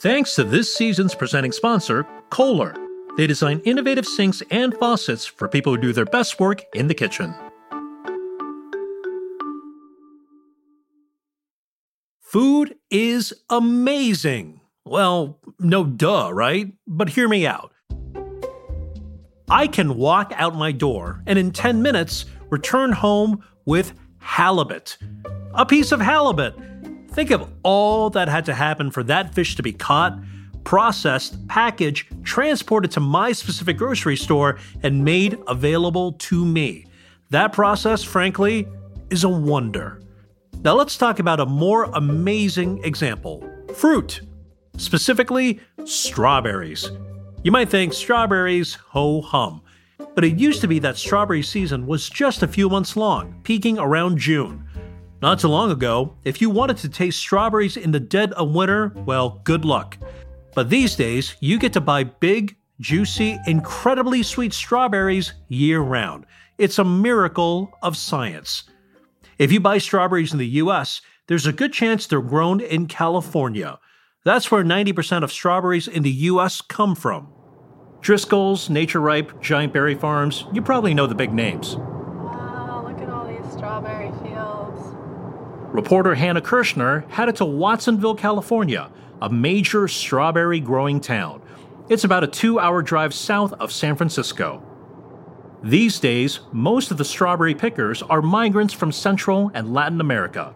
Thanks to this season's presenting sponsor, Kohler. They design innovative sinks and faucets for people who do their best work in the kitchen. Food is amazing. Well, no duh, right? But hear me out. I can walk out my door and in 10 minutes return home with halibut. A piece of halibut. Think of all that had to happen for that fish to be caught, processed, packaged, transported to my specific grocery store, and made available to me. That process, frankly, is a wonder. Now let's talk about a more amazing example fruit, specifically strawberries. You might think strawberries, ho hum. But it used to be that strawberry season was just a few months long, peaking around June. Not too long ago, if you wanted to taste strawberries in the dead of winter, well, good luck. But these days, you get to buy big, juicy, incredibly sweet strawberries year round. It's a miracle of science. If you buy strawberries in the US, there's a good chance they're grown in California. That's where 90% of strawberries in the US come from. Driscoll's, Naturipe, Giant Berry Farms, you probably know the big names. Wow, look at all these strawberry fields. Reporter Hannah Kirschner headed to Watsonville, California, a major strawberry growing town. It's about a two hour drive south of San Francisco. These days, most of the strawberry pickers are migrants from Central and Latin America.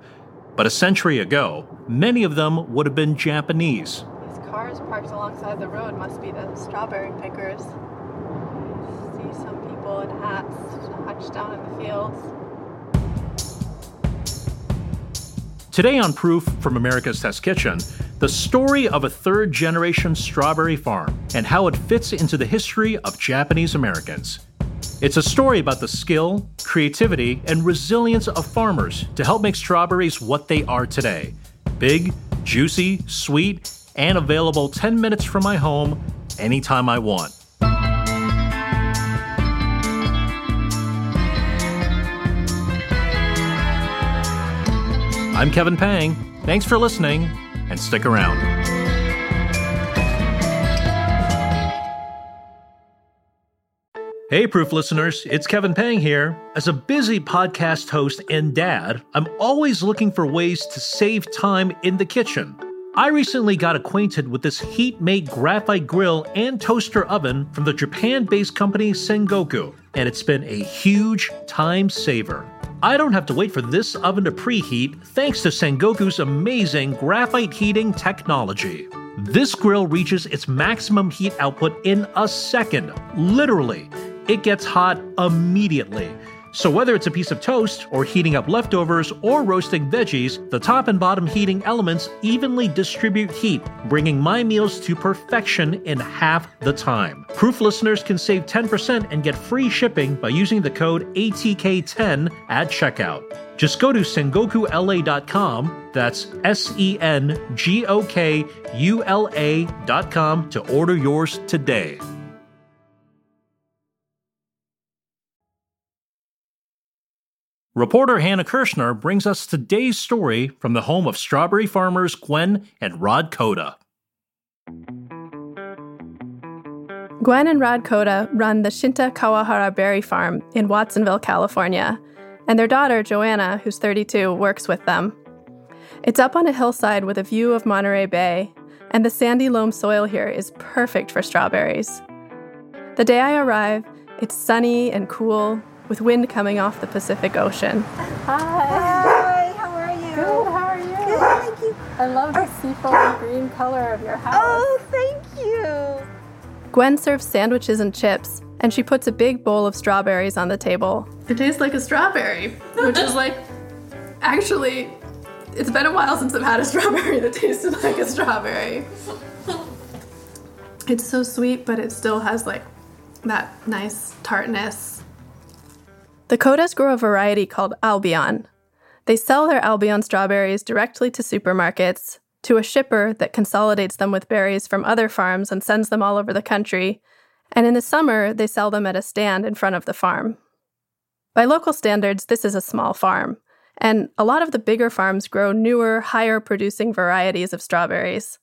But a century ago, many of them would have been Japanese. These cars parked alongside the road must be the strawberry pickers. See some people in hats hunched down in the fields. Today on Proof from America's Test Kitchen, the story of a third generation strawberry farm and how it fits into the history of Japanese Americans. It's a story about the skill, creativity, and resilience of farmers to help make strawberries what they are today big, juicy, sweet, and available 10 minutes from my home anytime I want. I'm Kevin Pang. Thanks for listening, and stick around. Hey, Proof listeners, it's Kevin Pang here. As a busy podcast host and dad, I'm always looking for ways to save time in the kitchen. I recently got acquainted with this heat made graphite grill and toaster oven from the Japan based company Sengoku, and it's been a huge time saver. I don't have to wait for this oven to preheat thanks to Sengoku's amazing graphite heating technology. This grill reaches its maximum heat output in a second, literally. It gets hot immediately. So, whether it's a piece of toast, or heating up leftovers, or roasting veggies, the top and bottom heating elements evenly distribute heat, bringing my meals to perfection in half the time. Proof listeners can save 10% and get free shipping by using the code ATK10 at checkout. Just go to sengokula.com, that's S E N G O K U L A.com to order yours today. Reporter Hannah Kirschner brings us today's story from the home of strawberry farmers Gwen and Rod Koda. Gwen and Rod Koda run the Shinta Kawahara Berry Farm in Watsonville, California, and their daughter, Joanna, who's 32, works with them. It's up on a hillside with a view of Monterey Bay, and the sandy loam soil here is perfect for strawberries. The day I arrive, it's sunny and cool, with wind coming off the Pacific Ocean. Hi. Hi, how are you? Good, how are you? Good, thank you. I love the seafoam oh. green color of your house. Oh, thank you. Gwen serves sandwiches and chips, and she puts a big bowl of strawberries on the table. It tastes like a strawberry, which is like, actually, it's been a while since I've had a strawberry that tasted like a strawberry. It's so sweet, but it still has like that nice tartness. The Kodas grow a variety called Albion. They sell their Albion strawberries directly to supermarkets, to a shipper that consolidates them with berries from other farms and sends them all over the country, and in the summer, they sell them at a stand in front of the farm. By local standards, this is a small farm, and a lot of the bigger farms grow newer, higher producing varieties of strawberries.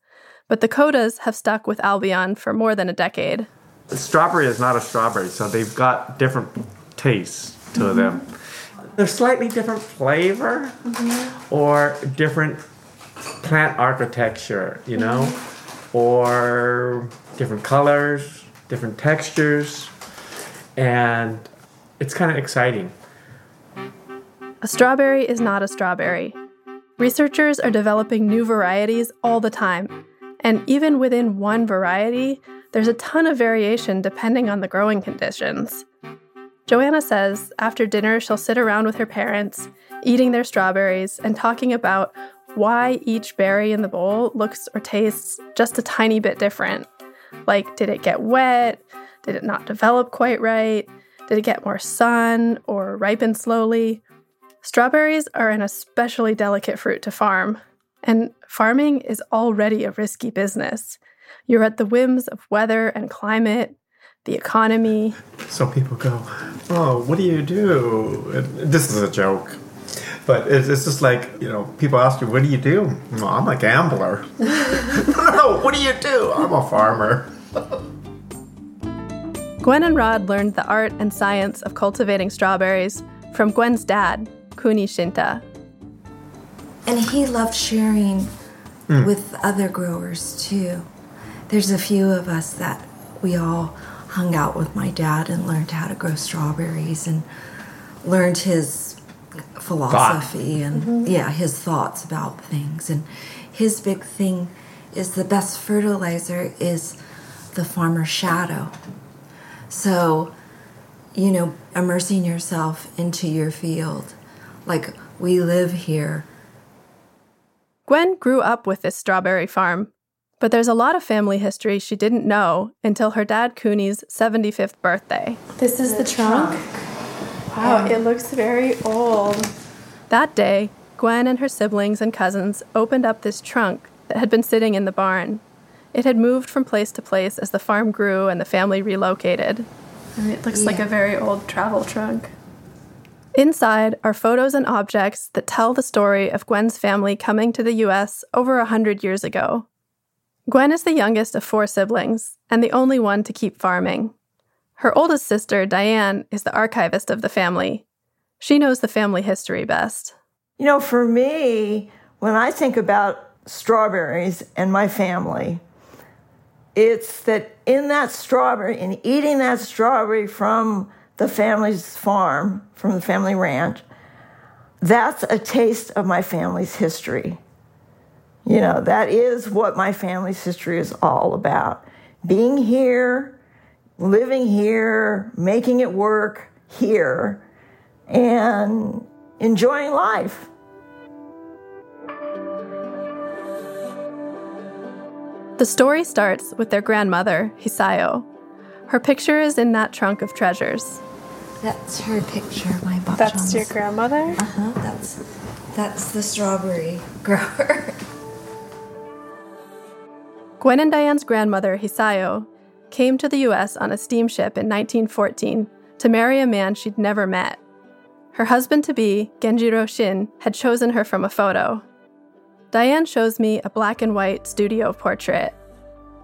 but the Kodas have stuck with Albion for more than a decade. Strawberry is not a strawberry, so they've got different tastes to mm-hmm. them. They're slightly different flavor mm-hmm. or different plant architecture, you know, mm-hmm. or different colors, different textures, and it's kind of exciting. A strawberry is not a strawberry. Researchers are developing new varieties all the time, and even within one variety, there's a ton of variation depending on the growing conditions. Joanna says after dinner, she'll sit around with her parents, eating their strawberries and talking about why each berry in the bowl looks or tastes just a tiny bit different. Like, did it get wet? Did it not develop quite right? Did it get more sun or ripen slowly? Strawberries are an especially delicate fruit to farm, and farming is already a risky business. You're at the whims of weather and climate, the economy. So people go, Oh, what do you do? This is a joke. But it's, just like, you know, people ask you, What do you do? Well, I'm a gambler. no, what do you do? I'm a farmer. Gwen and Rod learned the art and science of cultivating strawberries from Gwen's dad, Kuni Shinta. And he loved sharing mm. with other growers too. There's a few of us that we all hung out with my dad and learned how to grow strawberries and learned his philosophy Thought. and mm-hmm. yeah, his thoughts about things. And his big thing is the best fertilizer is the farmer's shadow. So, you know, immersing yourself into your field like we live here. Gwen grew up with this strawberry farm, but there's a lot of family history she didn't know until her dad Kuni's 75th birthday. This is the, the trunk. trunk. Wow, it looks very old. That day, Gwen and her siblings and cousins opened up this trunk that had been sitting in the barn. It had moved from place to place as the farm grew and the family relocated. it looks yeah. like a very old travel trunk. Inside are photos and objects that tell the story of Gwen's family coming to the US over a hundred years ago. Gwen is the youngest of four siblings and the only one to keep farming. Her oldest sister, Diane, is the archivist of the family. She knows the family history best. You know, for me, when I think about strawberries and my family, it's that in that strawberry, in eating that strawberry from the family's farm, from the family ranch, that's a taste of my family's history. You know, that is what my family's history is all about. Being here, living here, making it work here, and enjoying life. The story starts with their grandmother, Hisayo. Her picture is in that trunk of treasures. That's her picture, my bachans. That's your grandmother? Uh-huh. That's that's the strawberry grower. Gwen and Diane's grandmother, Hisayo, came to the US on a steamship in 1914 to marry a man she'd never met. Her husband to be, Genjiro Shin, had chosen her from a photo. Diane shows me a black and white studio portrait.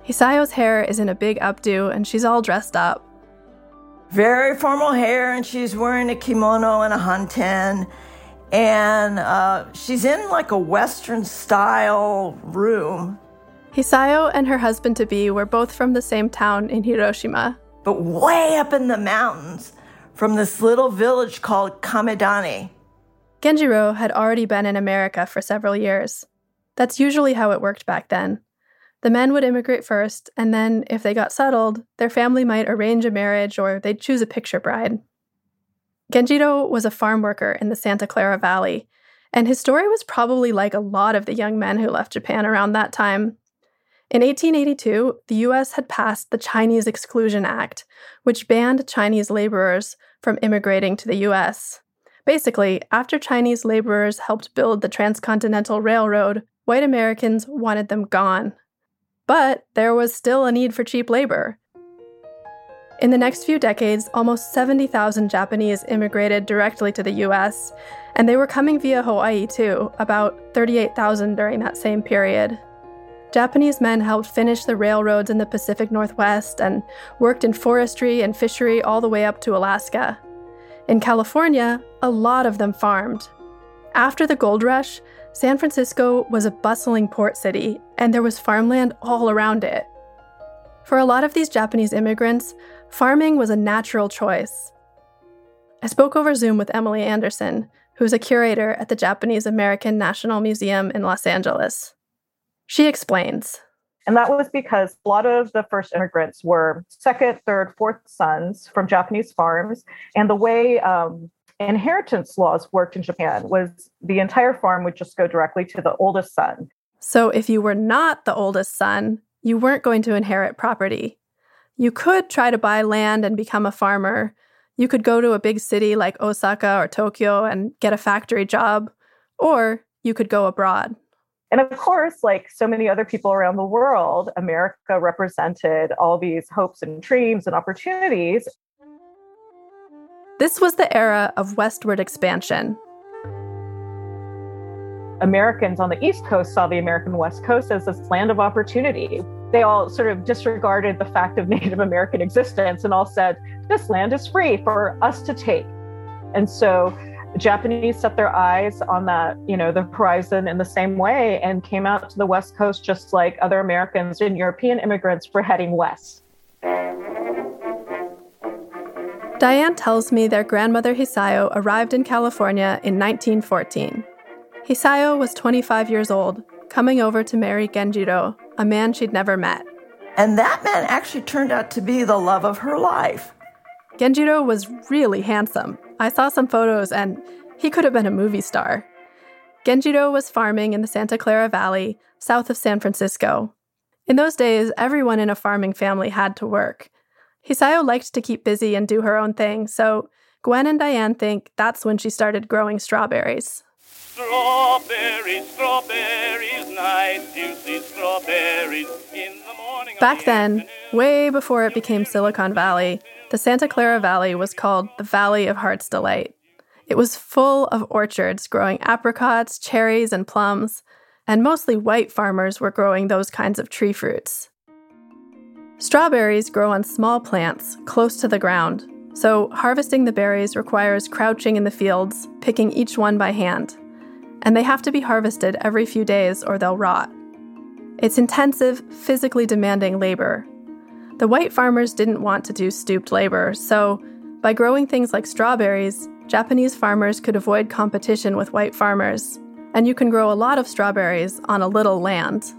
Hisayo's hair is in a big updo and she's all dressed up very formal hair, and she's wearing a kimono and a hanten. And uh, she's in like a Western style room. Hisayo and her husband to be were both from the same town in Hiroshima. But way up in the mountains from this little village called Kamidani. Genjiro had already been in America for several years. That's usually how it worked back then. The men would immigrate first, and then, if they got settled, their family might arrange a marriage or they'd choose a picture bride. Genjiro was a farm worker in the Santa Clara Valley, and his story was probably like a lot of the young men who left Japan around that time. In 1882, the US had passed the Chinese Exclusion Act, which banned Chinese laborers from immigrating to the US. Basically, after Chinese laborers helped build the Transcontinental Railroad, white Americans wanted them gone. But there was still a need for cheap labor. In the next few decades, almost 70,000 Japanese immigrated directly to the US, and they were coming via Hawaii too, about 38,000 during that same period. Japanese men helped finish the railroads in the Pacific Northwest and worked in forestry and fishery all the way up to Alaska. In California, a lot of them farmed. After the gold rush, San Francisco was a bustling port city, and there was farmland all around it. For a lot of these Japanese immigrants, farming was a natural choice. I spoke over Zoom with Emily Anderson, who's a curator at the Japanese American National Museum in Los Angeles. She explains. And that was because a lot of the first immigrants were second, third, fourth sons from Japanese farms. And the way um, inheritance laws worked in Japan was the entire farm would just go directly to the oldest son. So if you were not the oldest son, you weren't going to inherit property. You could try to buy land and become a farmer. You could go to a big city like Osaka or Tokyo and get a factory job, or you could go abroad. And of course, like so many other people around the world, America represented all these hopes and dreams and opportunities. This was the era of westward expansion. Americans on the East Coast saw the American West Coast as this land of opportunity. They all sort of disregarded the fact of Native American existence and all said, this land is free for us to take. And so Japanese set their eyes on that, you know, the horizon in the same way and came out to the West Coast just like other Americans and European immigrants were heading west. Diane tells me their grandmother Hisayo arrived in California in 1914. Hisayo was 25 years old, coming over to marry Genjiro, a man she'd never met. And that man actually turned out to be the love of her life. Genjiro was really handsome. I saw some photos and he could have been a movie star. Genjiro was farming in the Santa Clara Valley, south of San Francisco. In those days, everyone in a farming family had to work. Hisayo liked to keep busy and do her own thing, so Gwen and Diane think that's when she started growing strawberries. Strawberries, strawberries, nice juicy strawberries in. Back then, way before it became Silicon Valley, the Santa Clara Valley was called the Valley of Heart's Delight. It was full of orchards growing apricots, cherries, and plums, and mostly white farmers were growing those kinds of tree fruits. Strawberries grow on small plants close to the ground, so harvesting the berries requires crouching in the fields, picking each one by hand. And they have to be harvested every few days or they'll rot. It's intensive, physically demanding labor, the white farmers didn't want to do stooped labor, so by growing things like strawberries, Japanese farmers could avoid competition with white farmers, and you can grow a lot of strawberries on a little land.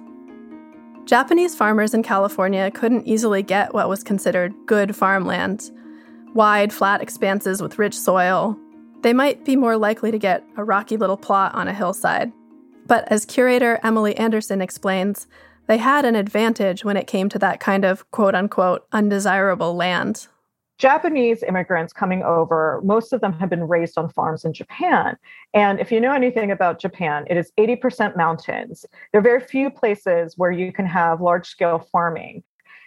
Japanese farmers in California couldn't easily get what was considered good farmland wide, flat expanses with rich soil. They might be more likely to get a rocky little plot on a hillside. But as curator Emily Anderson explains, they had an advantage when it came to that kind of quote unquote undesirable land. Japanese immigrants coming over, most of them have been raised on farms in Japan. And if you know anything about Japan, it is 80% mountains. There are very few places where you can have large scale farming.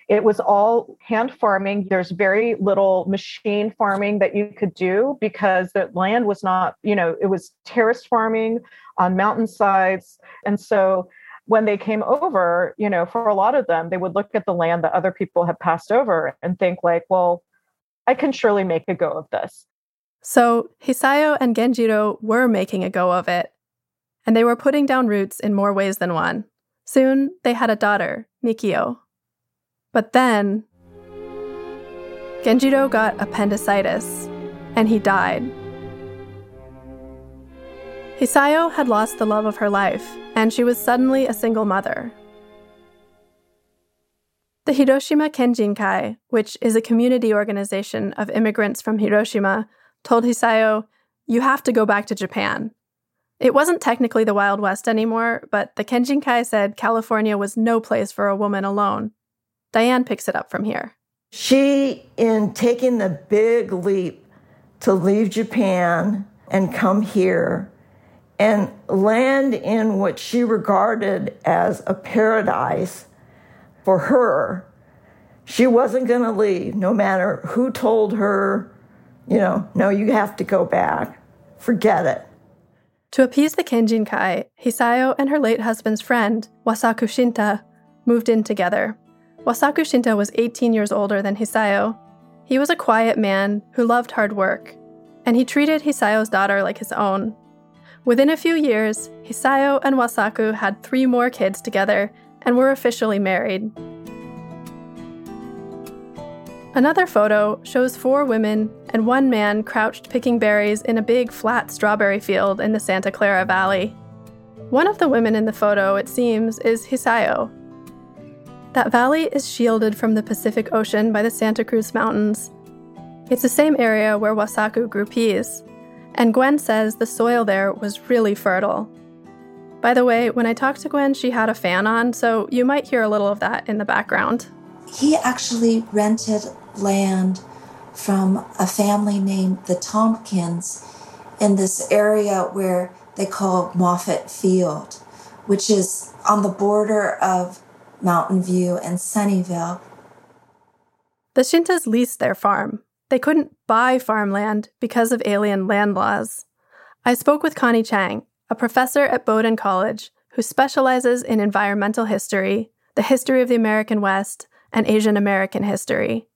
It was all hand farming. There's very little machine farming that you could do because the land was not, you know, it was terrace farming on mountainsides. And so when they came over, you know, for a lot of them, they would look at the land that other people had passed over and think, like, well, I can surely make a go of this. So Hisayo and Genjiro were making a go of it, and they were putting down roots in more ways than one. Soon they had a daughter, Mikio. But then, Genjiro got appendicitis, and he died. Hisayo had lost the love of her life, and she was suddenly a single mother. The Hiroshima Kenjinkai, which is a community organization of immigrants from Hiroshima, told Hisayo, You have to go back to Japan. It wasn't technically the Wild West anymore, but the Kenjinkai said California was no place for a woman alone. Diane picks it up from here. She, in taking the big leap to leave Japan and come here, and land in what she regarded as a paradise for her. She wasn't going to leave, no matter who told her, you know, no, you have to go back. Forget it. To appease the Kenjinkai, Hisayo and her late husband's friend, Wasaku Shinta, moved in together. Wasaku Shinta was 18 years older than Hisayo. He was a quiet man who loved hard work, and he treated Hisayo's daughter like his own. Within a few years, Hisayo and Wasaku had three more kids together and were officially married. Another photo shows four women and one man crouched picking berries in a big flat strawberry field in the Santa Clara Valley. One of the women in the photo, it seems, is Hisayo. That valley is shielded from the Pacific Ocean by the Santa Cruz Mountains. It's the same area where Wasaku grew peas, and Gwen says the soil there was really fertile. By the way, when I talked to Gwen, she had a fan on, so you might hear a little of that in the background. He actually rented land from a family named the Tompkins in this area where they call Moffett Field, which is on the border of Mountain View and Sunnyvale. The Shintas leased their farm. They couldn't buy farmland because of alien land laws. I spoke with Connie Chiang, a professor at Bowdoin College who specializes in environmental history, the history of the American West, and Asian American history.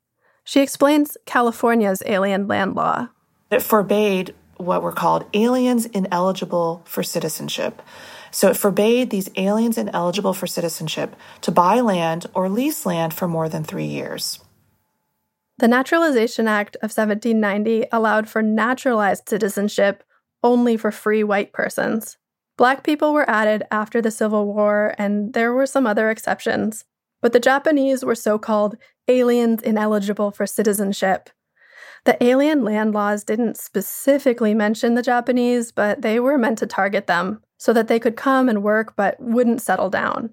She explains California's alien land law. It forbade what were called aliens ineligible for citizenship. So it forbade these aliens ineligible for citizenship to buy land or lease land for more than three years. The Naturalization Act of 1790 allowed for naturalized citizenship only for free white persons. Black people were added after the Civil War, and there were some other exceptions. But the Japanese were so called aliens ineligible for citizenship. The alien land laws didn't specifically mention the Japanese, but they were meant to target them so that they could come and work but wouldn't settle down.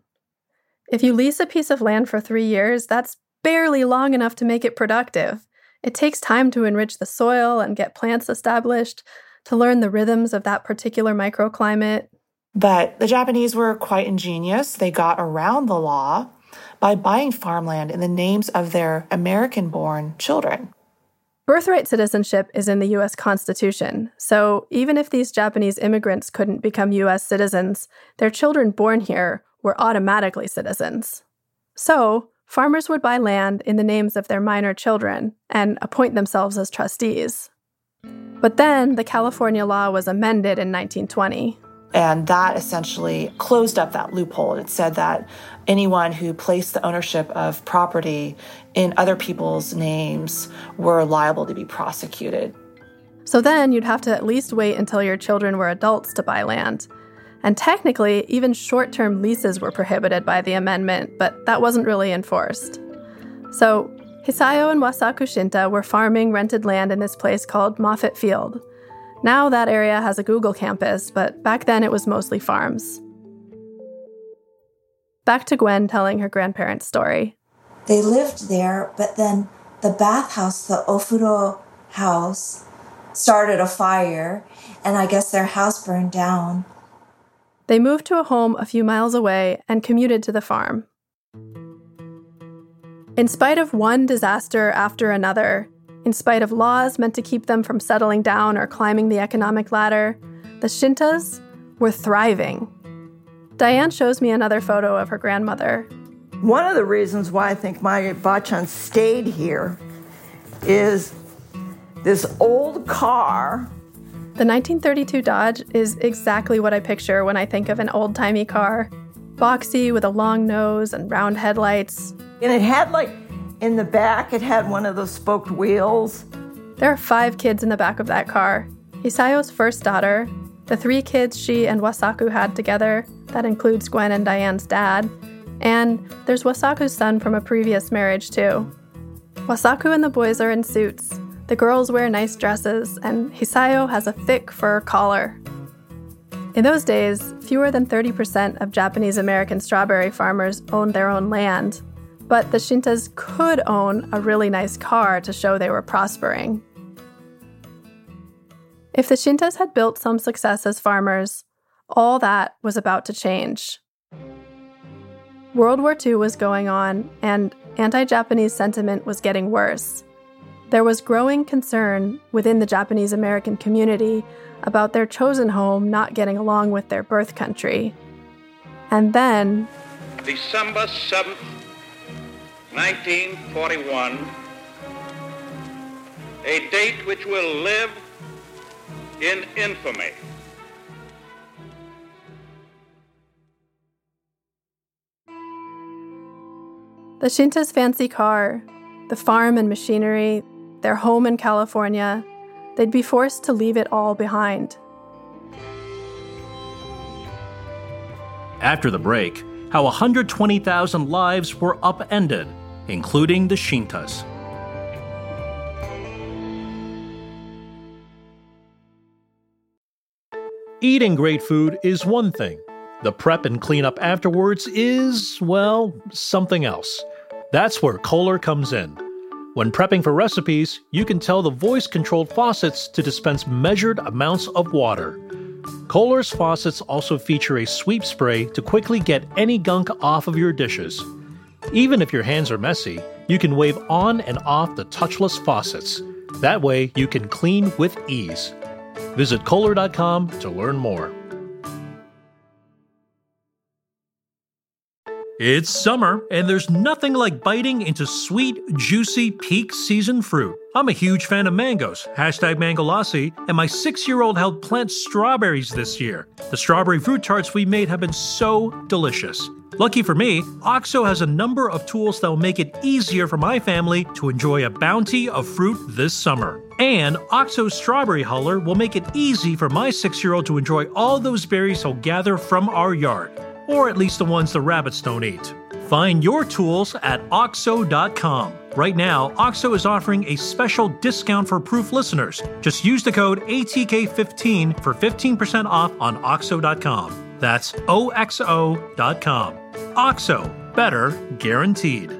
If you lease a piece of land for three years, that's barely long enough to make it productive. It takes time to enrich the soil and get plants established, to learn the rhythms of that particular microclimate. But the Japanese were quite ingenious. They got around the law by buying farmland in the names of their American born children. Birthright citizenship is in the US Constitution, so even if these Japanese immigrants couldn't become US citizens, their children born here were automatically citizens. So, farmers would buy land in the names of their minor children and appoint themselves as trustees. But then the California law was amended in 1920. And that essentially closed up that loophole. It said that anyone who placed the ownership of property in other people's names were liable to be prosecuted. So then you'd have to at least wait until your children were adults to buy land. And technically, even short term leases were prohibited by the amendment, but that wasn't really enforced. So, Hisayo and Wasaku Shinta were farming rented land in this place called Moffett Field. Now that area has a Google campus, but back then it was mostly farms. Back to Gwen telling her grandparents' story. They lived there, but then the bathhouse, the Ofuro house, started a fire, and I guess their house burned down. They moved to a home a few miles away and commuted to the farm. In spite of one disaster after another, in spite of laws meant to keep them from settling down or climbing the economic ladder, the Shintas were thriving. Diane shows me another photo of her grandmother. One of the reasons why I think my Bachan stayed here is this old car. The 1932 Dodge is exactly what I picture when I think of an old timey car boxy with a long nose and round headlights. And it had like in the back, it had one of those spoked wheels. There are five kids in the back of that car. Hisayo's first daughter, the three kids she and Wasaku had together, that includes Gwen and Diane's dad, and there's Wasaku's son from a previous marriage, too. Wasaku and the boys are in suits. The girls wear nice dresses, and Hisayo has a thick fur collar. In those days, fewer than 30% of Japanese American strawberry farmers owned their own land, but the Shintas could own a really nice car to show they were prospering. If the Shintas had built some success as farmers, all that was about to change. World War II was going on, and anti Japanese sentiment was getting worse. There was growing concern within the Japanese American community about their chosen home not getting along with their birth country. And then December 7th, 1941, a date which will live in infamy. The Shintas' fancy car, the farm and machinery, their home in California, they'd be forced to leave it all behind. After the break, how 120,000 lives were upended, including the Shintas. Eating great food is one thing. The prep and cleanup afterwards is, well, something else. That's where Kohler comes in. When prepping for recipes, you can tell the voice controlled faucets to dispense measured amounts of water. Kohler's faucets also feature a sweep spray to quickly get any gunk off of your dishes. Even if your hands are messy, you can wave on and off the touchless faucets. That way, you can clean with ease. Visit Kohler.com to learn more. It's summer, and there's nothing like biting into sweet, juicy, peak season fruit. I'm a huge fan of mangoes, hashtag Mangolassi, and my six year old helped plant strawberries this year. The strawberry fruit tarts we made have been so delicious. Lucky for me, OXO has a number of tools that will make it easier for my family to enjoy a bounty of fruit this summer. And OXO's strawberry huller will make it easy for my six year old to enjoy all those berries he'll gather from our yard or at least the ones the rabbits don't eat. Find your tools at OXO.com. Right now, OXO is offering a special discount for proof listeners. Just use the code ATK15 for 15% off on OXO.com. That's OXO.com. OXO, better guaranteed.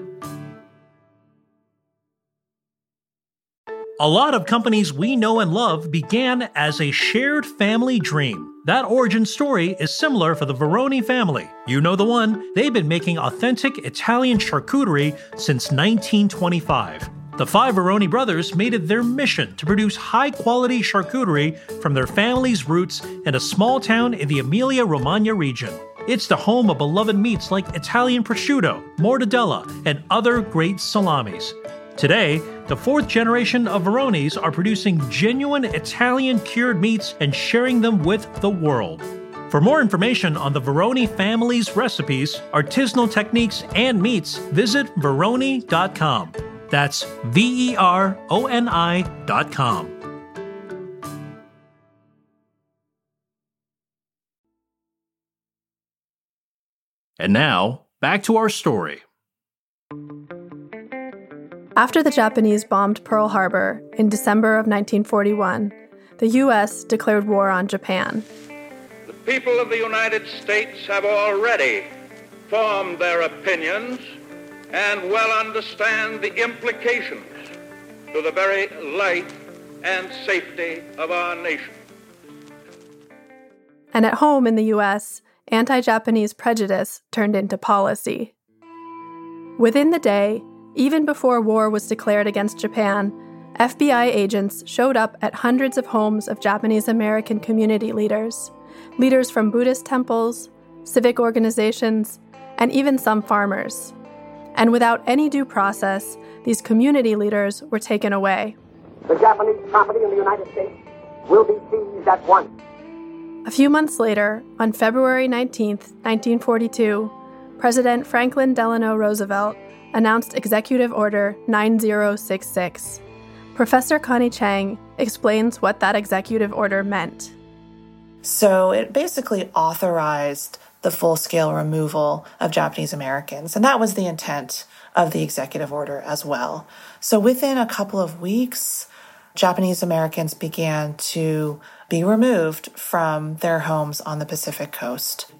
A lot of companies we know and love began as a shared family dream. That origin story is similar for the Veroni family. You know the one, they've been making authentic Italian charcuterie since 1925. The five Veroni brothers made it their mission to produce high quality charcuterie from their family's roots in a small town in the Emilia Romagna region. It's the home of beloved meats like Italian prosciutto, mortadella, and other great salamis. Today, the fourth generation of Veronis are producing genuine Italian cured meats and sharing them with the world. For more information on the Veroni family's recipes, artisanal techniques, and meats, visit Veroni.com. That's V E R O N I.com. And now, back to our story. After the Japanese bombed Pearl Harbor in December of 1941, the U.S. declared war on Japan. The people of the United States have already formed their opinions and well understand the implications to the very life and safety of our nation. And at home in the U.S., anti Japanese prejudice turned into policy. Within the day, even before war was declared against Japan, FBI agents showed up at hundreds of homes of Japanese American community leaders, leaders from Buddhist temples, civic organizations, and even some farmers. And without any due process, these community leaders were taken away. The Japanese property in the United States will be seized at once. A few months later, on February 19, 1942, President Franklin Delano Roosevelt announced Executive Order 9066. Professor Connie Chiang explains what that executive order meant. So it basically authorized the full scale removal of Japanese Americans, and that was the intent of the executive order as well. So within a couple of weeks, Japanese Americans began to be removed from their homes on the Pacific coast.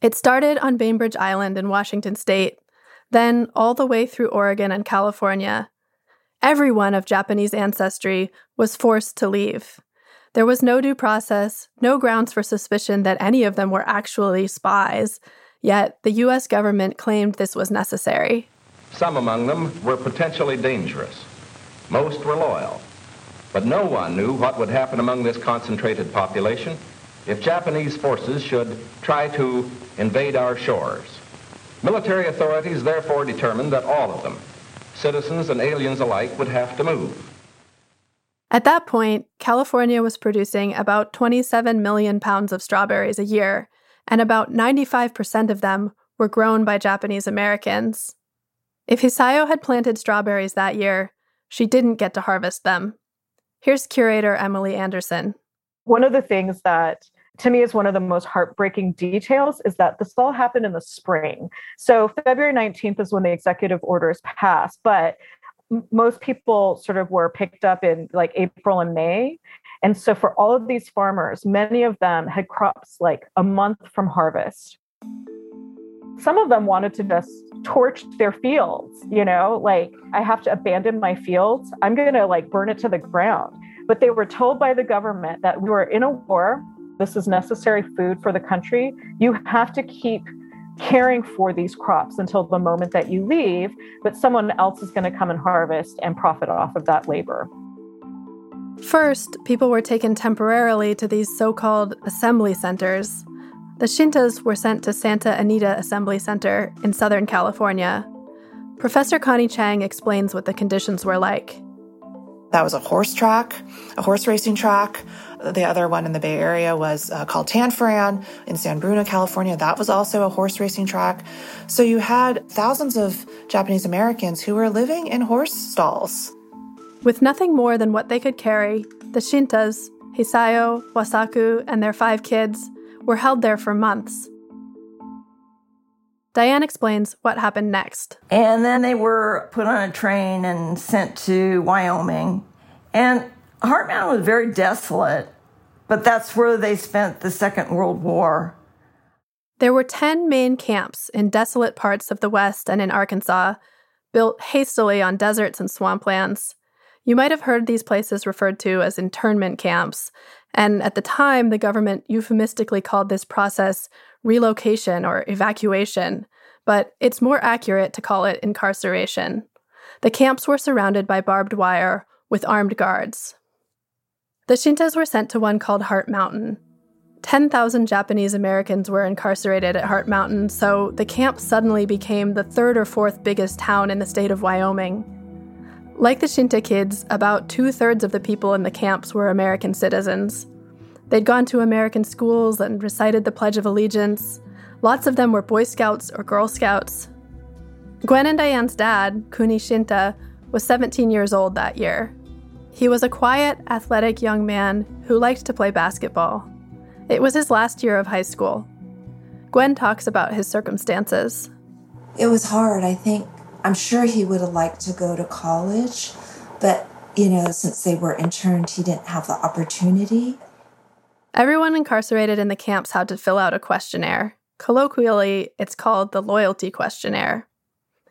It started on Bainbridge Island in Washington state, then all the way through Oregon and California. Everyone of Japanese ancestry was forced to leave. There was no due process, no grounds for suspicion that any of them were actually spies, yet the U.S. government claimed this was necessary. Some among them were potentially dangerous. Most were loyal. But no one knew what would happen among this concentrated population if Japanese forces should try to invade our shores. Military authorities therefore determined that all of them, citizens and aliens alike, would have to move. At that point, California was producing about 27 million pounds of strawberries a year, and about 95% of them were grown by Japanese Americans. If Hisayo had planted strawberries that year, she didn't get to harvest them. Here's curator Emily Anderson. One of the things that to me is one of the most heartbreaking details is that this all happened in the spring. So February 19th is when the executive orders passed, but most people sort of were picked up in like April and May. And so for all of these farmers, many of them had crops like a month from harvest. Some of them wanted to just torch their fields, you know, like I have to abandon my fields. I'm going to like burn it to the ground. But they were told by the government that we were in a war. This is necessary food for the country. You have to keep caring for these crops until the moment that you leave, but someone else is going to come and harvest and profit off of that labor. First, people were taken temporarily to these so called assembly centers. The Shintas were sent to Santa Anita Assembly Center in Southern California. Professor Connie Chiang explains what the conditions were like. That was a horse track, a horse racing track. The other one in the Bay Area was uh, called Tanforan in San Bruno, California. That was also a horse racing track. So you had thousands of Japanese Americans who were living in horse stalls. With nothing more than what they could carry, the Shintas, Hisayo, Wasaku, and their five kids were held there for months. Diane explains what happened next. And then they were put on a train and sent to Wyoming. And Heart Mountain was very desolate, but that's where they spent the Second World War. There were 10 main camps in desolate parts of the West and in Arkansas, built hastily on deserts and swamplands. You might have heard these places referred to as internment camps, and at the time, the government euphemistically called this process relocation or evacuation, but it's more accurate to call it incarceration. The camps were surrounded by barbed wire with armed guards. The Shintas were sent to one called Heart Mountain. 10,000 Japanese Americans were incarcerated at Heart Mountain, so the camp suddenly became the third or fourth biggest town in the state of Wyoming. Like the Shinta kids, about two thirds of the people in the camps were American citizens. They'd gone to American schools and recited the Pledge of Allegiance. Lots of them were Boy Scouts or Girl Scouts. Gwen and Diane's dad, Kuni Shinta, was 17 years old that year. He was a quiet, athletic young man who liked to play basketball. It was his last year of high school. Gwen talks about his circumstances. It was hard. I think, I'm sure he would have liked to go to college, but, you know, since they were interned, he didn't have the opportunity. Everyone incarcerated in the camps had to fill out a questionnaire. Colloquially, it's called the loyalty questionnaire.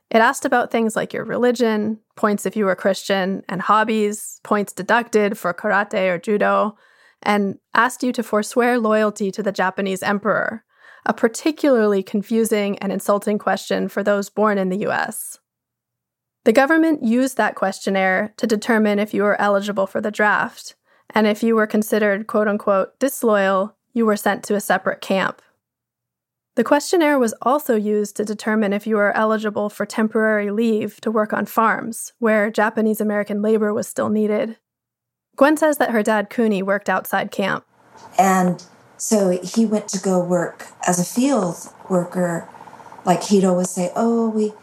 It asked about things like your religion, points if you were Christian, and hobbies, points deducted for karate or judo, and asked you to forswear loyalty to the Japanese emperor, a particularly confusing and insulting question for those born in the US. The government used that questionnaire to determine if you were eligible for the draft, and if you were considered quote unquote disloyal, you were sent to a separate camp. The questionnaire was also used to determine if you were eligible for temporary leave to work on farms, where Japanese American labor was still needed. Gwen says that her dad, Kuni, worked outside camp. And so he went to go work as a field worker. Like he'd always say, Oh, we,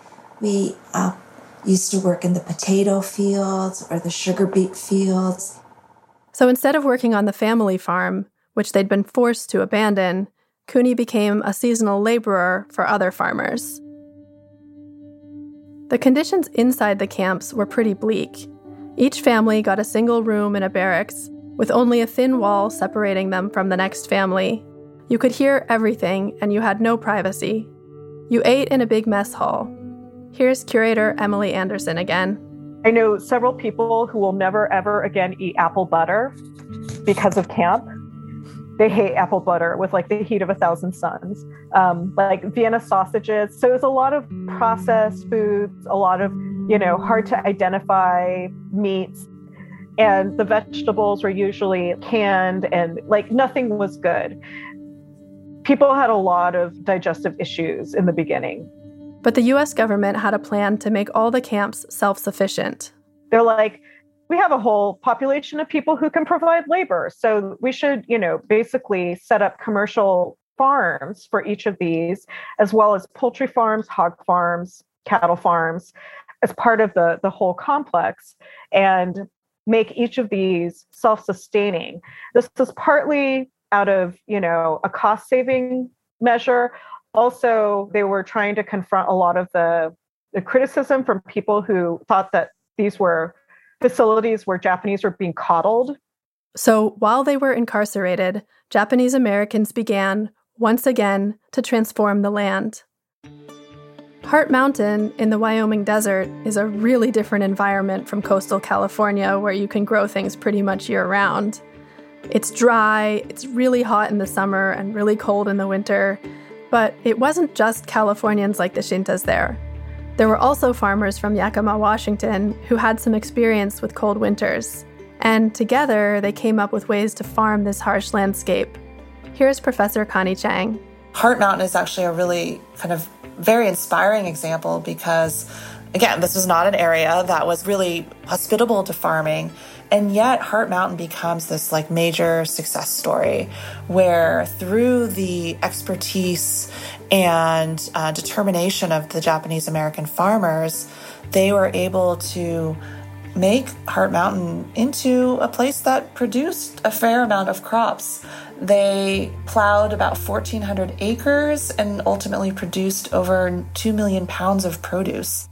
we uh, used to work in the potato fields or the sugar beet fields. So instead of working on the family farm, which they'd been forced to abandon, Kuni became a seasonal laborer for other farmers. The conditions inside the camps were pretty bleak. Each family got a single room in a barracks, with only a thin wall separating them from the next family. You could hear everything, and you had no privacy. You ate in a big mess hall. Here's curator Emily Anderson again. I know several people who will never ever again eat apple butter because of camp they hate apple butter with like the heat of a thousand suns, um, like Vienna sausages. So it's a lot of processed foods, a lot of, you know, hard to identify meats. And the vegetables were usually canned and like nothing was good. People had a lot of digestive issues in the beginning. But the US government had a plan to make all the camps self sufficient. They're like, we have a whole population of people who can provide labor. So we should, you know, basically set up commercial farms for each of these, as well as poultry farms, hog farms, cattle farms, as part of the, the whole complex, and make each of these self-sustaining. This is partly out of, you know, a cost-saving measure. Also, they were trying to confront a lot of the, the criticism from people who thought that these were facilities where Japanese were being coddled. So while they were incarcerated, Japanese Americans began, once again, to transform the land. Heart Mountain in the Wyoming desert is a really different environment from coastal California where you can grow things pretty much year round. It's dry, it's really hot in the summer and really cold in the winter, but it wasn't just Californians like the Shintas there. There were also farmers from Yakima, Washington, who had some experience with cold winters. And together, they came up with ways to farm this harsh landscape. Here's Professor Connie Chiang. Heart Mountain is actually a really kind of very inspiring example because, again, this was not an area that was really hospitable to farming. And yet, Heart Mountain becomes this like major success story where through the expertise and uh, determination of the Japanese American farmers, they were able to make Heart Mountain into a place that produced a fair amount of crops. They plowed about 1,400 acres and ultimately produced over 2 million pounds of produce.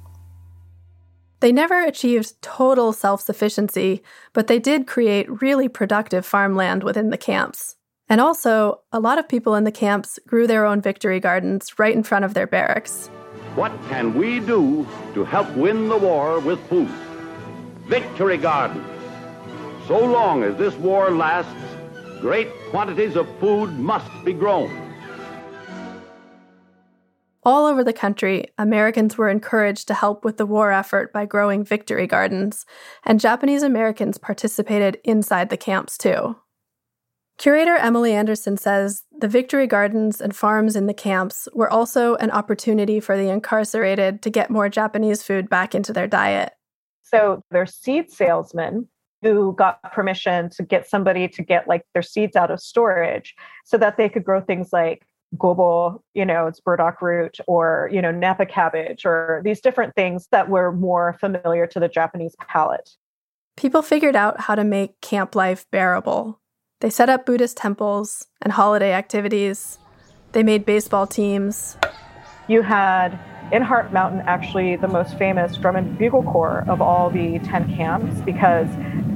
They never achieved total self sufficiency, but they did create really productive farmland within the camps. And also, a lot of people in the camps grew their own victory gardens right in front of their barracks. What can we do to help win the war with food? Victory gardens. So long as this war lasts, great quantities of food must be grown. All over the country, Americans were encouraged to help with the war effort by growing victory gardens, and Japanese Americans participated inside the camps too. Curator Emily Anderson says the victory gardens and farms in the camps were also an opportunity for the incarcerated to get more Japanese food back into their diet. So they're seed salesmen who got permission to get somebody to get like their seeds out of storage so that they could grow things like gobo, you know, it's burdock root or, you know, napa cabbage or these different things that were more familiar to the Japanese palate. People figured out how to make camp life bearable. They set up Buddhist temples and holiday activities. They made baseball teams. You had in Heart Mountain actually the most famous drum and bugle corps of all the 10 camps because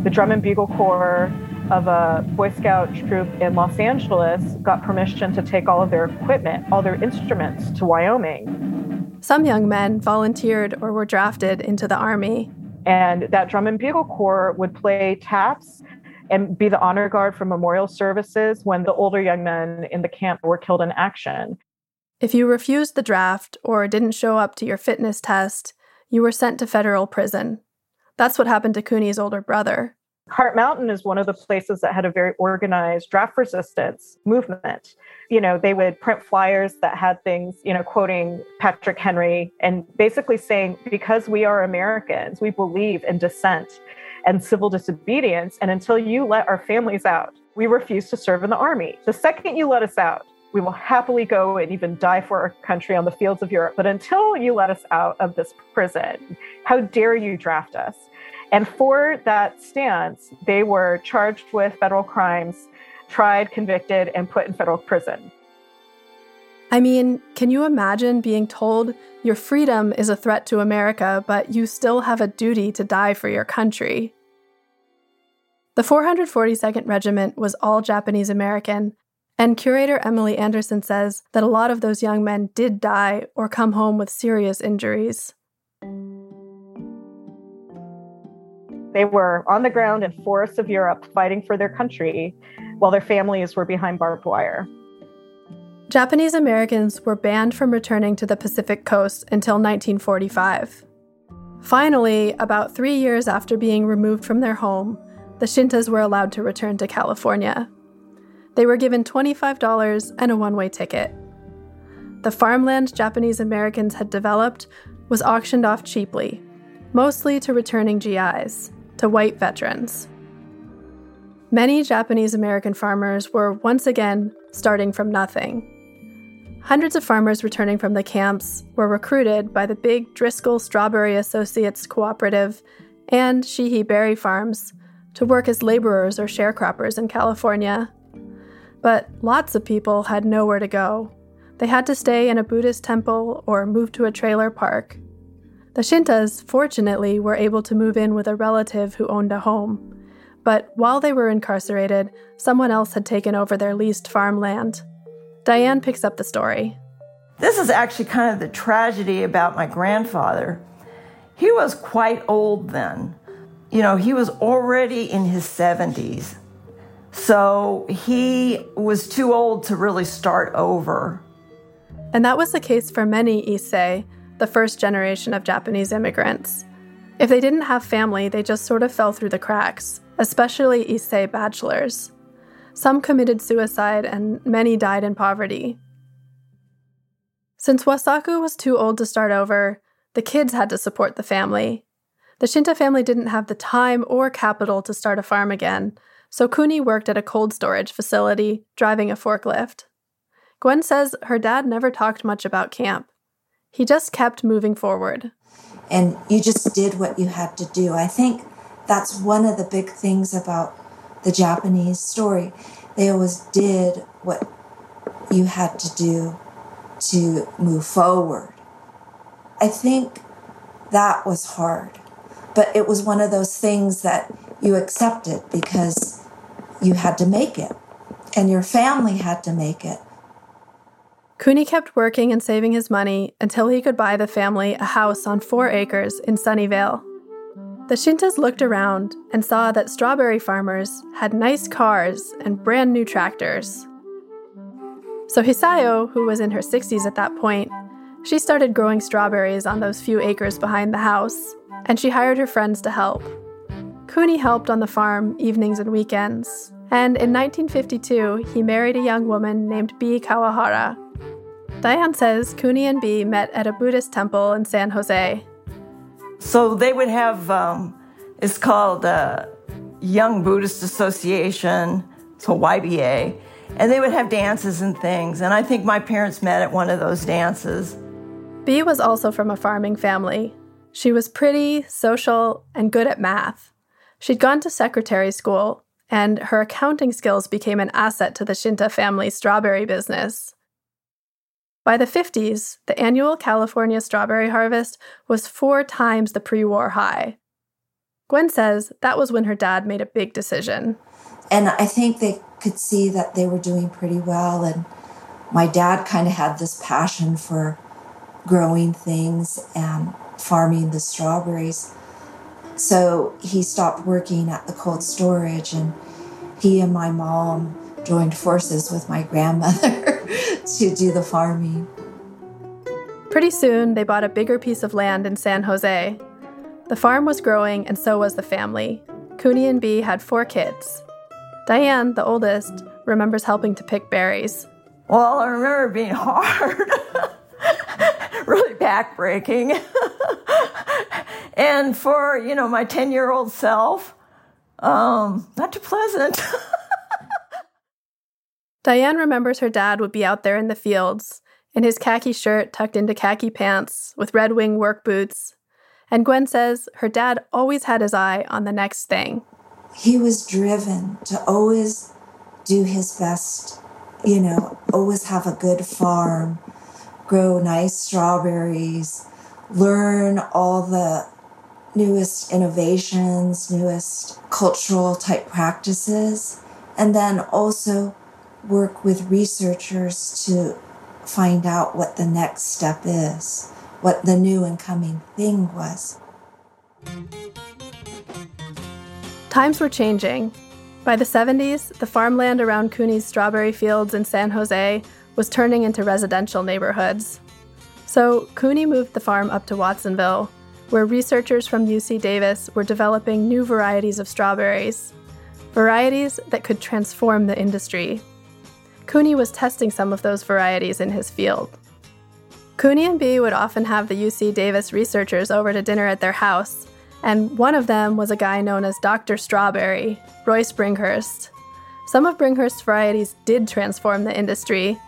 the drum and bugle corps of a Boy Scout troop in Los Angeles got permission to take all of their equipment, all their instruments to Wyoming. Some young men volunteered or were drafted into the Army. And that drum and bugle corps would play taps and be the honor guard for memorial services when the older young men in the camp were killed in action. If you refused the draft or didn't show up to your fitness test, you were sent to federal prison. That's what happened to Kuni's older brother. Heart Mountain is one of the places that had a very organized draft resistance movement. You know, they would print flyers that had things, you know, quoting Patrick Henry and basically saying, because we are Americans, we believe in dissent and civil disobedience. And until you let our families out, we refuse to serve in the army. The second you let us out, we will happily go and even die for our country on the fields of Europe. But until you let us out of this prison, how dare you draft us? And for that stance, they were charged with federal crimes, tried, convicted, and put in federal prison. I mean, can you imagine being told your freedom is a threat to America, but you still have a duty to die for your country? The 442nd Regiment was all Japanese American, and curator Emily Anderson says that a lot of those young men did die or come home with serious injuries. They were on the ground in forests of Europe fighting for their country while their families were behind barbed wire. Japanese Americans were banned from returning to the Pacific coast until 1945. Finally, about three years after being removed from their home, the Shintas were allowed to return to California. They were given $25 and a one way ticket. the farmland Japanese Americans had developed was auctioned off cheaply, mostly to returning GIs, to white veterans. Many Japanese American farmers were once again starting from nothing. Hundreds of farmers returning from the camps were recruited by the big Driscoll Strawberry Associates Cooperative and Sheehy Berry Farms to work as laborers or sharecroppers in California. But lots of people had nowhere to go. They had to stay in a Buddhist temple or move to a trailer park. The Shintas, fortunately, were able to move in with a relative who owned a home. But while they were incarcerated, someone else had taken over their leased farmland. Diane picks up the story. This is actually kind of the tragedy about my grandfather. He was quite old then. You know, he was already in his 70s. So he was too old to really start over. And that was the case for many Issei, the first generation of Japanese immigrants. If they didn't have family, they just sort of fell through the cracks, especially Issei bachelors. Some committed suicide, and many died in poverty. Since Wasaku was too old to start over, the kids had to support the family. The Shinta family didn't have the time or capital to start a farm again, so Kuni worked at a cold storage facility, driving a forklift. Gwen says her dad never talked much about camp. He just kept moving forward. And you just did what you had to do. I think that's one of the big things about the Japanese story. They always did what you had to do to move forward. I think that was hard, but it was one of those things that you accepted because you had to make it and your family had to make it. Kuni kept working and saving his money until he could buy the family a house on four acres in Sunnyvale. The Shintas looked around and saw that strawberry farmers had nice cars and brand new tractors. So Hisayo, who was in her 60s at that point, she started growing strawberries on those few acres behind the house, and she hired her friends to help. Kuni helped on the farm evenings and weekends, and in 1952, he married a young woman named Bee Kawahara, Diane says Kuni and Bee met at a Buddhist temple in San Jose. So they would have, um, it's called uh, Young Buddhist Association, so YBA, and they would have dances and things. And I think my parents met at one of those dances. Bee was also from a farming family. She was pretty, social, and good at math. She'd gone to secretary school, and her accounting skills became an asset to the Shinta family strawberry business. By the 50s, the annual California strawberry harvest was four times the pre war high. Gwen says that was when her dad made a big decision. And I think they could see that they were doing pretty well. And my dad kind of had this passion for growing things and farming the strawberries. So he stopped working at the cold storage and he and my mom joined forces with my grandmother to do the farming. Pretty soon, they bought a bigger piece of land in San Jose. The farm was growing, and so was the family. Kuni and Bee had four kids. Diane, the oldest, remembers helping to pick berries. Well, I remember being hard, really backbreaking. and for, you know, my 10 year old self, um, not too pleasant. Diane remembers her dad would be out there in the fields, in his khaki shirt tucked into khaki pants, with Red Wing work boots. And Gwen says her dad always had his eye on the next thing. He was driven to always do his best, you know, always have a good farm, grow nice strawberries, learn all the newest innovations, newest cultural type practices, and then also work with researchers to find out what the next step is, what the new and coming thing was. Times were changing. By the 70s, the farmland around Kuni's strawberry fields in San Jose was turning into residential neighborhoods. So Cooney moved the farm up to Watsonville, where researchers from UC Davis were developing new varieties of strawberries, varieties that could transform the industry Kuni was testing some of those varieties in his field. Kuni and Bee would often have the UC Davis researchers over to dinner at their house, and one of them was a guy known as Dr. Strawberry, Royce Bringhurst. Some of Bringhurst's varieties did transform the industry.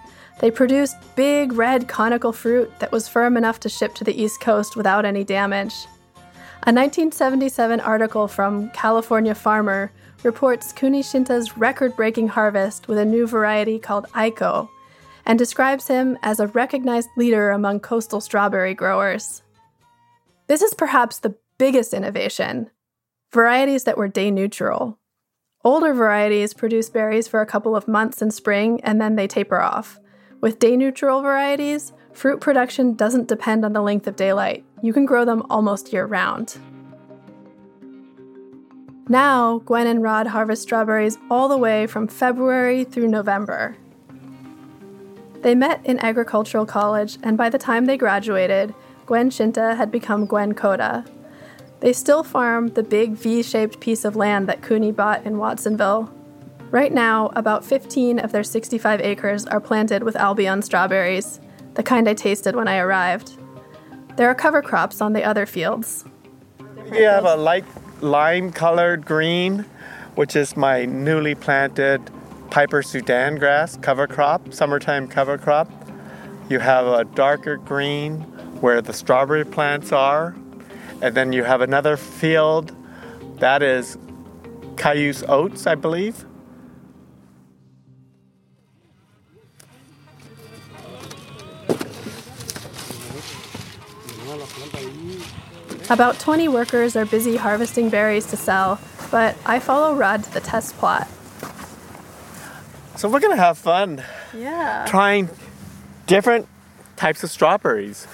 They produced big, red, conical fruit that was firm enough to ship to the East Coast without any damage. A 1977 article from California Farmer reports Kuni Shinta's record breaking harvest with a new variety called Aiko, and describes him as a recognized leader among coastal strawberry growers. This is perhaps the biggest innovation varieties that were day neutral. Older varieties produce berries for a couple of months in spring and then they taper off. With day neutral varieties, fruit production doesn't depend on the length of daylight. You can grow them almost year round. Now, Gwen and Rod harvest strawberries all the way from February through November. They met in agricultural college, and by the time they graduated, Gwen Shinta had become Gwen Koda. They still farm the big V shaped piece of land that Kuni bought in Watsonville. Right now, about 15 of their 65 acres are planted with Albion strawberries, the kind I tasted when I arrived. There are cover crops on the other fields. We have a light lime colored green, which is my newly planted Piper Sudan grass cover crop, summertime cover crop. You have a darker green where the strawberry plants are. And then you have another field that is Cayuse oats, I believe. About 20 workers are busy harvesting berries to sell, but I follow Rod to the test plot. So we're gonna have fun Yeah. trying different types of strawberries.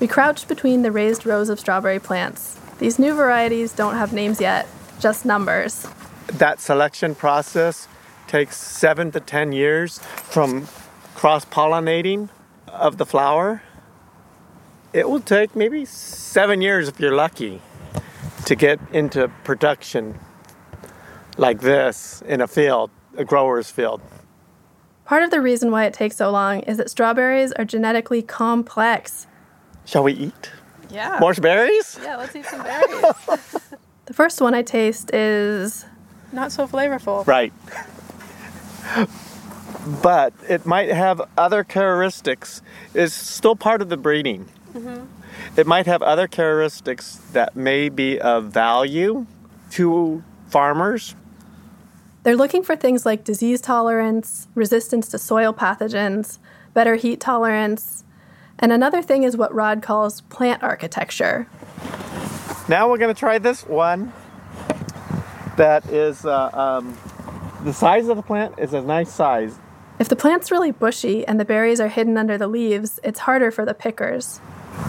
We crouch between the raised rows of strawberry plants. These new varieties don't have names yet, just numbers. That selection process takes seven to ten years from cross pollinating of the flower. It will take maybe seven years if you're lucky to get into production like this in a field, a grower's field. Part of the reason why it takes so long is that strawberries are genetically complex. Shall we eat? Yeah. More berries? Yeah, let's eat some berries. the first one I taste is not so flavorful. Right. but it might have other characteristics. It's still part of the breeding. Mhm. It might have other characteristics that may be of value to farmers. They're looking for things like disease tolerance, resistance to soil pathogens, better heat tolerance, and another thing is what Rod calls plant architecture. Now we're going to try this one that is uh, um, the size of the plant is a nice size. If the plant's really bushy and the berries are hidden under the leaves, it's harder for the pickers.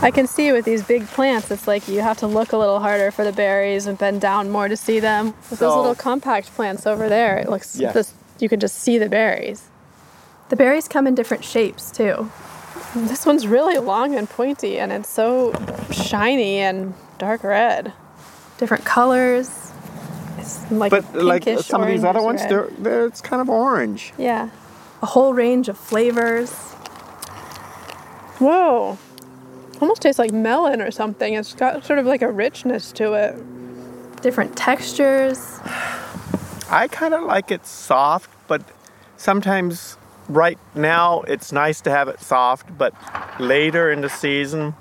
I can see with these big plants, it's like you have to look a little harder for the berries and bend down more to see them. With those little compact plants over there, it looks Yeah. just you can just see the berries. The berries come in different shapes too. This one's really long and pointy, and it's so shiny and dark red. Different colors. It's like but like some of these other ones, they're, they're, it's kind of orange. Yeah. A whole range of flavors. Whoa. Almost tastes like melon or something. It's got sort of like a richness to it. Different textures. I kind of like it soft, but sometimes right now it's nice to have it soft, but later in the season,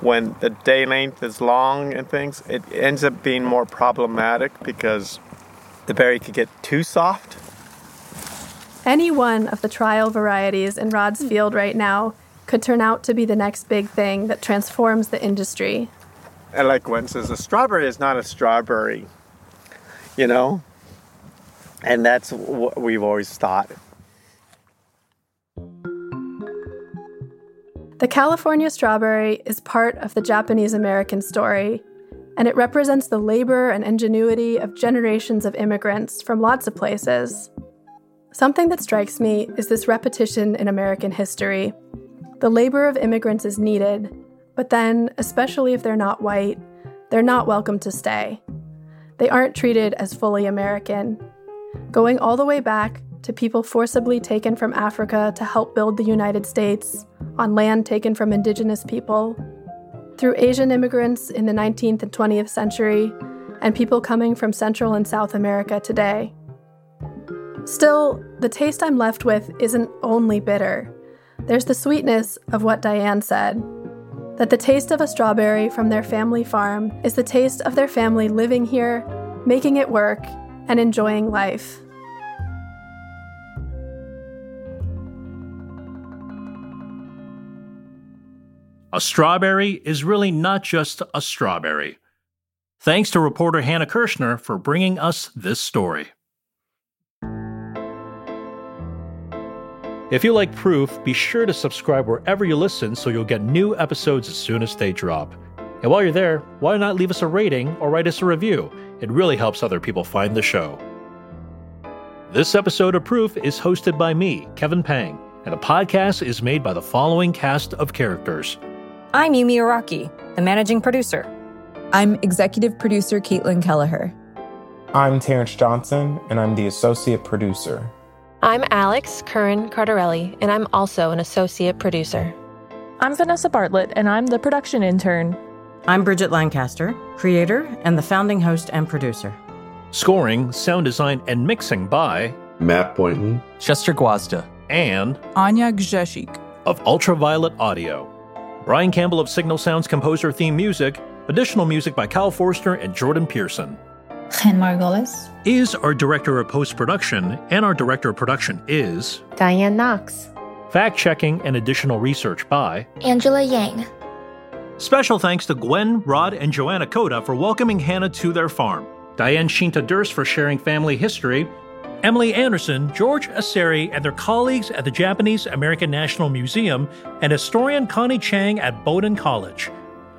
when the day length is long and things, it ends up being more problematic because the berry could get too soft. Any one of the trial varieties in Rod's field right now could turn out to be the next big thing that transforms the industry. And like Gwen says, a strawberry is not a strawberry, you know? And that's what we've always thought. The California strawberry is part of the Japanese American story, and it represents the labor and ingenuity of generations of immigrants from lots of places. Something that strikes me is this repetition in American history. The labor of immigrants is needed, but then, especially if they're not white, they're not welcome to stay. They aren't treated as fully American. Going all the way back to people forcibly taken from Africa to help build the United States, on land taken from indigenous people, through Asian immigrants in the 19th and 20th century, and people coming from Central and South America today. Still, the taste I'm left with isn't only bitter. There's the sweetness of what Diane said that the taste of a strawberry from their family farm is the taste of their family living here, making it work, and enjoying life. A strawberry is really not just a strawberry. Thanks to reporter Hannah Kirschner for bringing us this story. If you like Proof, be sure to subscribe wherever you listen so you'll get new episodes as soon as they drop. And while you're there, why not leave us a rating or write us a review? It really helps other people find the show. This episode of Proof is hosted by me, Kevin Pang, and the podcast is made by the following cast of characters. I'm Yumi Araki, the managing producer. I'm executive producer Caitlin Kelleher. I'm Terrence Johnson, and I'm the associate producer. I'm Alex Curran Cardarelli, and I'm also an associate producer. I'm Vanessa Bartlett, and I'm the production intern. I'm Bridget Lancaster, creator and the founding host and producer. Scoring, sound design, and mixing by Matt Boynton, Chester Gwazda, and Anya Gzeshik of Ultraviolet Audio. Brian Campbell of Signal Sounds composer theme music, additional music by Kyle Forster and Jordan Pearson. Jen Margolis is our director of post production, and our director of production is Diane Knox. Fact checking and additional research by Angela Yang. Special thanks to Gwen, Rod, and Joanna Koda for welcoming Hannah to their farm, Diane Shinta Durst for sharing family history, Emily Anderson, George Aseri, and their colleagues at the Japanese American National Museum, and historian Connie Chiang at Bowdoin College.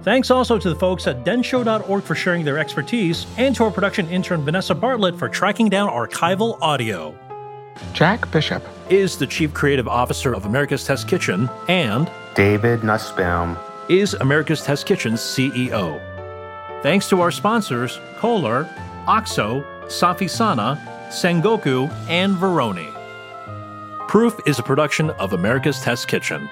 Thanks also to the folks at densho.org for sharing their expertise, and to our production intern Vanessa Bartlett for tracking down archival audio. Jack Bishop is the Chief Creative Officer of America's Test Kitchen, and David Nussbaum is America's Test Kitchen's CEO. Thanks to our sponsors, Kohler, OXO, Safisana, Sengoku, and Veroni. Proof is a production of America's Test Kitchen.